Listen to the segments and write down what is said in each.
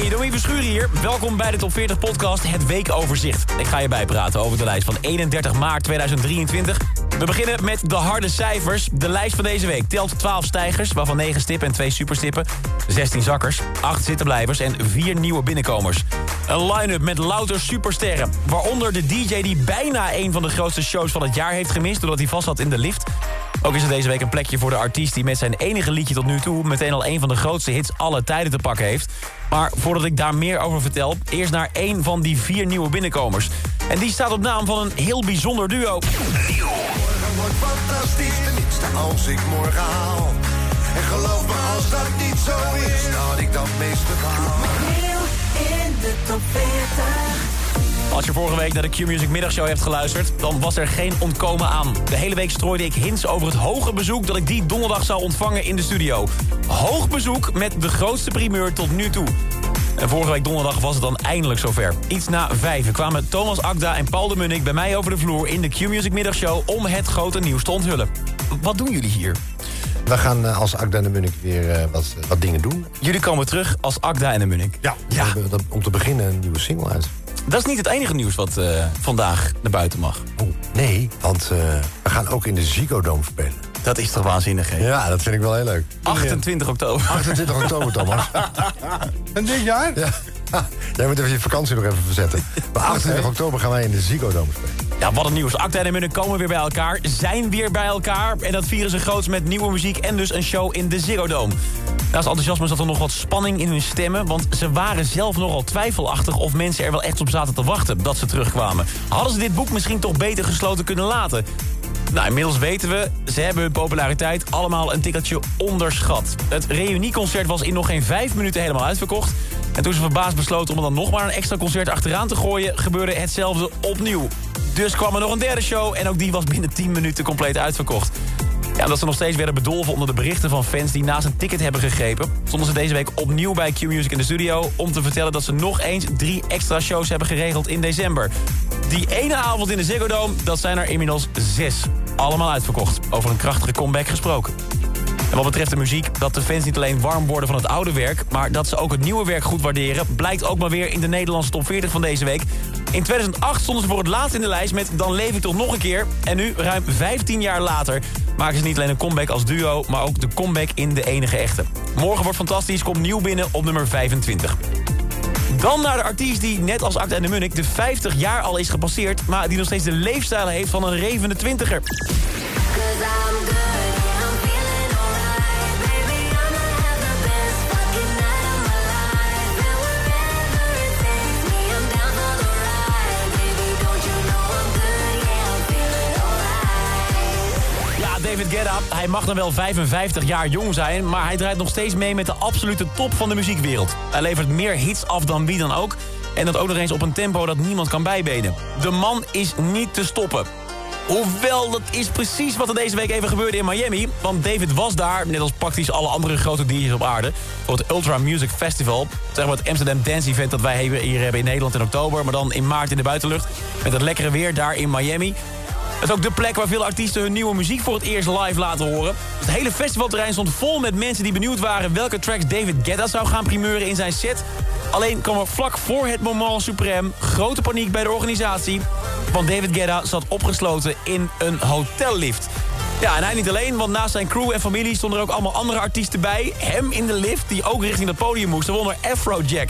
Hey, Domien Verschuren hier. Welkom bij de Top 40 podcast, het weekoverzicht. Ik ga je bijpraten over de lijst van 31 maart 2023. We beginnen met de harde cijfers. De lijst van deze week telt 12 stijgers, waarvan 9 stippen en 2 superstippen. 16 zakkers, 8 zittenblijvers en 4 nieuwe binnenkomers. Een line-up met louter supersterren. Waaronder de DJ die bijna een van de grootste shows van het jaar heeft gemist... doordat hij vast zat in de lift. Ook is er deze week een plekje voor de artiest die met zijn enige liedje tot nu toe... meteen al een van de grootste hits alle tijden te pakken heeft. Maar voordat ik daar meer over vertel, eerst naar één van die vier nieuwe binnenkomers. En die staat op naam van een heel bijzonder duo. Morgen wordt fantastisch, tenminste als ik morgen haal. En geloof me als dat niet zo is, dat ik dat meeste baal. in de top 40. Als je vorige week naar de Q-Music middagshow hebt geluisterd... dan was er geen ontkomen aan. De hele week strooide ik hints over het hoge bezoek... dat ik die donderdag zou ontvangen in de studio. Hoog bezoek met de grootste primeur tot nu toe. En vorige week donderdag was het dan eindelijk zover. Iets na vijf kwamen Thomas Akda en Paul de Munnik bij mij over de vloer... in de Q-Music middagshow om het grote nieuws te onthullen. Wat doen jullie hier? We gaan eh, als Akda en de Munnik weer eh, wat, wat dingen doen. Jullie komen terug als Akda en de Munnik. Ja. Dat- om te beginnen een nieuwe single uit. Dat is niet het enige nieuws wat eh, vandaag naar buiten mag. Oh, nee, want eh, we gaan ook in de Ziggo Dome spelen. Dat is toch waanzinnig, hè? Ja, dat vind ik wel heel leuk. 28 oktober. 28 oktober, Thomas. En dit jaar? Ja. Jij moet even je vakantie nog even verzetten. Maar 28 oktober gaan wij in de Ziggo Dome spelen. Ja, wat een nieuws. Acta en Munnik komen weer bij elkaar, zijn weer bij elkaar... en dat vieren ze groots met nieuwe muziek en dus een show in de Ziggo Dome. Naast enthousiasme zat er nog wat spanning in hun stemmen... want ze waren zelf nogal twijfelachtig of mensen er wel echt op zaten te wachten... dat ze terugkwamen. Hadden ze dit boek misschien toch beter gesloten kunnen laten? Nou, inmiddels weten we, ze hebben hun populariteit allemaal een tikkeltje onderschat. Het reunieconcert was in nog geen vijf minuten helemaal uitverkocht. En toen ze verbaasd besloten om er dan nog maar een extra concert achteraan te gooien... gebeurde hetzelfde opnieuw. Dus kwam er nog een derde show en ook die was binnen 10 minuten compleet uitverkocht. Ja, dat ze nog steeds werden bedolven onder de berichten van fans die naast een ticket hebben gegrepen... stonden ze deze week opnieuw bij Q-Music in de studio... om te vertellen dat ze nog eens drie extra shows hebben geregeld in december. Die ene avond in de Ziggo Dome, dat zijn er inmiddels zes. Allemaal uitverkocht. Over een krachtige comeback gesproken. En wat betreft de muziek, dat de fans niet alleen warm worden van het oude werk... maar dat ze ook het nieuwe werk goed waarderen... blijkt ook maar weer in de Nederlandse top 40 van deze week. In 2008 stonden ze voor het laatst in de lijst met Dan leef ik toch nog een keer. En nu, ruim 15 jaar later, maken ze niet alleen een comeback als duo... maar ook de comeback in de enige echte. Morgen wordt fantastisch, komt nieuw binnen op nummer 25. Dan naar de artiest die, net als Acta en de Munnik, de 50 jaar al is gepasseerd... maar die nog steeds de leefstijl heeft van een revende twintiger. David Guetta, hij mag dan wel 55 jaar jong zijn... maar hij draait nog steeds mee met de absolute top van de muziekwereld. Hij levert meer hits af dan wie dan ook... en dat ook nog eens op een tempo dat niemand kan bijbenen. De man is niet te stoppen. Hoewel, dat is precies wat er deze week even gebeurde in Miami. Want David was daar, net als praktisch alle andere grote DJ's op aarde... voor het Ultra Music Festival. Zeg maar het Amsterdam Dance Event dat wij hier hebben in Nederland in oktober... maar dan in maart in de buitenlucht. Met het lekkere weer daar in Miami. Het is ook de plek waar veel artiesten hun nieuwe muziek voor het eerst live laten horen. Het hele festivalterrein stond vol met mensen die benieuwd waren... welke tracks David Guetta zou gaan primeuren in zijn set. Alleen kwam er vlak voor het moment suprême grote paniek bij de organisatie. Want David Guetta zat opgesloten in een hotellift. Ja, en hij niet alleen, want naast zijn crew en familie... stonden er ook allemaal andere artiesten bij. Hem in de lift, die ook richting het podium moesten, wonder Afrojack.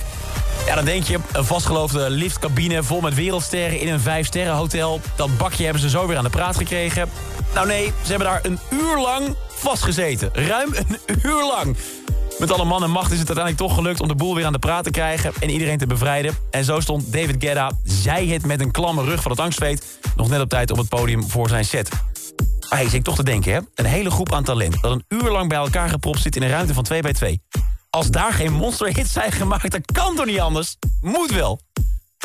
Ja, dan denk je, een vastgeloofde liftcabine vol met wereldsterren in een vijfsterren hotel. Dat bakje hebben ze zo weer aan de praat gekregen. Nou nee, ze hebben daar een uur lang vastgezeten. Ruim een uur lang. Met alle man en macht is het uiteindelijk toch gelukt om de boel weer aan de praat te krijgen en iedereen te bevrijden. En zo stond David Guetta, zij het met een klamme rug van het angstveet, nog net op tijd op het podium voor zijn set. Maar hey, zit toch te denken, hè? Een hele groep aan talent dat een uur lang bij elkaar gepropt zit in een ruimte van 2 bij 2. Als daar geen monsterhits zijn gemaakt, dan kan toch niet anders? Moet wel.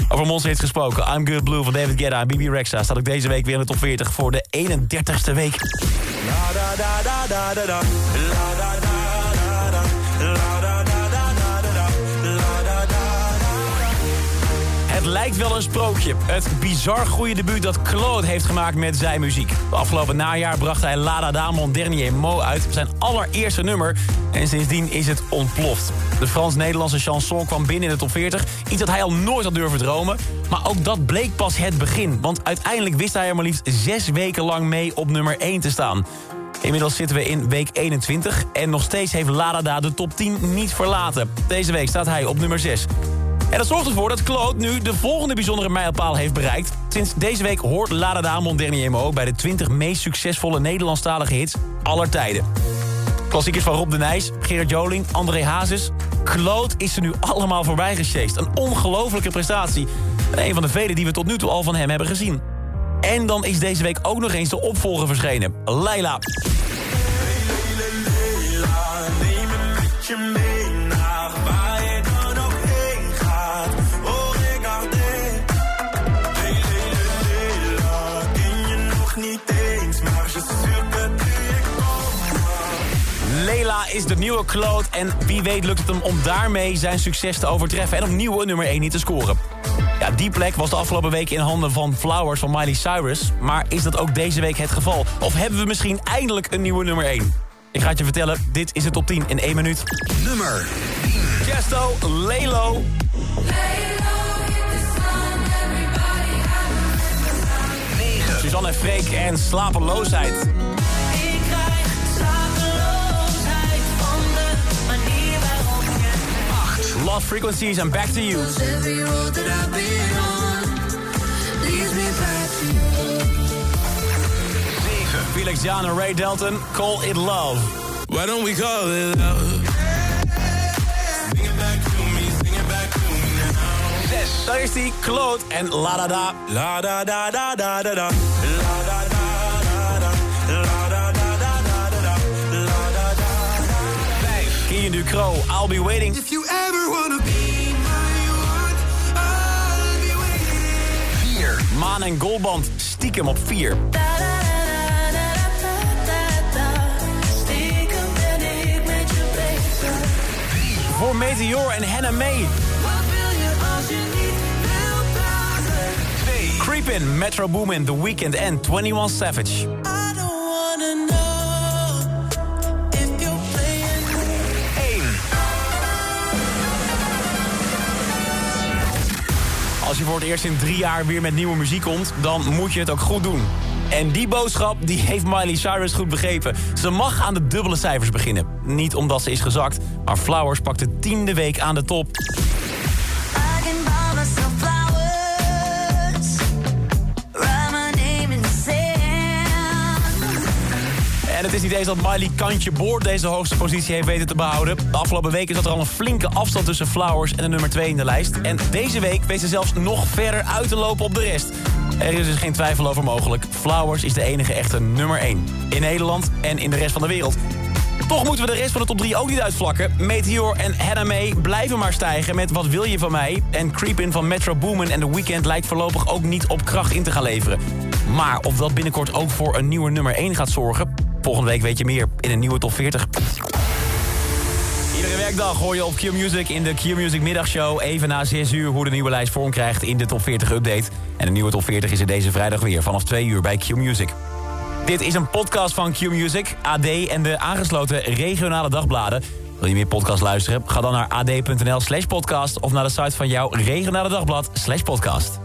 Over monsterhits gesproken. I'm Good Blue van David Guetta en Bibi Rexa... staat ook deze week weer in de top 40 voor de 31ste week. Lijkt wel een sprookje. Het bizar goede debuut dat Claude heeft gemaakt met zijn muziek. Afgelopen najaar bracht hij La Da Mon Dernier Mo uit. Zijn allereerste nummer. En sindsdien is het ontploft. De Frans-Nederlandse chanson kwam binnen in de top 40. Iets dat hij al nooit had durven dromen. Maar ook dat bleek pas het begin. Want uiteindelijk wist hij er maar liefst zes weken lang mee op nummer 1 te staan. Inmiddels zitten we in week 21 en nog steeds heeft Ladada de top 10 niet verlaten. Deze week staat hij op nummer 6. En dat zorgt ervoor dat Claude nu de volgende bijzondere mijlpaal heeft bereikt. Sinds deze week hoort Ladada Mon Dernier Mo bij de 20 meest succesvolle Nederlandstalige hits aller tijden. Klassiekers van Rob de Nijs, Gerard Joling, André Hazes. Claude is er nu allemaal voorbij gesjeest. Een ongelofelijke prestatie. En een van de vele die we tot nu toe al van hem hebben gezien. En dan is deze week ook nog eens de opvolger verschenen. Leila. Is de nieuwe Claude en wie weet lukt het hem om daarmee zijn succes te overtreffen... en opnieuw een nummer 1 niet te scoren. Ja, die plek was de afgelopen week in handen van Flowers van Miley Cyrus. Maar is dat ook deze week het geval? Of hebben we misschien eindelijk een nieuwe nummer 1? Ik ga het je vertellen, dit is de top 10 in 1 minuut. Nummer Chesto, Lelo. Suzanne Freek en Slapeloosheid. Lost Frequencies en Back to You. every road that I've been on leads me back to you. Felix Jan en Ray Dalton, Call It Love. Why don't we call it love? Sing it back to me, sing it back to me now. Daar is die, Claude en La Da Da. La da da da da da da. La da da da Ducro, I'll Be Waiting. If you ever wanna be my one, I'll be waiting. Maan en Goldband, stiekem op 4. Stiekem ben ik met je bezig. Voor Meteor en Hannah May. Wat wil je als je niet wilt praten? Creepin', Metro Boomin, The Weeknd en 21 Savage. Je voor het eerst in drie jaar weer met nieuwe muziek komt, dan moet je het ook goed doen. En die boodschap die heeft Miley Cyrus goed begrepen. Ze mag aan de dubbele cijfers beginnen. Niet omdat ze is gezakt, maar Flowers pakt de tiende week aan de top. Is niet eens dat Miley kantje boord deze hoogste positie heeft weten te behouden. De afgelopen weken zat er al een flinke afstand tussen Flowers en de nummer 2 in de lijst. En deze week weet ze zelfs nog verder uit te lopen op de rest. Er is dus geen twijfel over mogelijk. Flowers is de enige echte nummer 1. In Nederland en in de rest van de wereld. Toch moeten we de rest van de top 3 ook niet uitvlakken. Meteor en Hannah May blijven maar stijgen met Wat wil je van mij? En Creepin' van Metro Boomin en The Weeknd lijkt voorlopig ook niet op kracht in te gaan leveren. Maar of dat binnenkort ook voor een nieuwe nummer 1 gaat zorgen... volgende week weet je meer in een nieuwe top 40. Iedere werkdag hoor je op Q-Music in de Q-Music middagshow... even na 6 uur hoe de nieuwe lijst vorm krijgt in de top 40 update. En de nieuwe top 40 is er deze vrijdag weer vanaf 2 uur bij Q-Music. Dit is een podcast van Q-Music, AD en de aangesloten regionale dagbladen. Wil je meer podcast luisteren? Ga dan naar ad.nl slash podcast... of naar de site van jouw regionale dagblad slash podcast.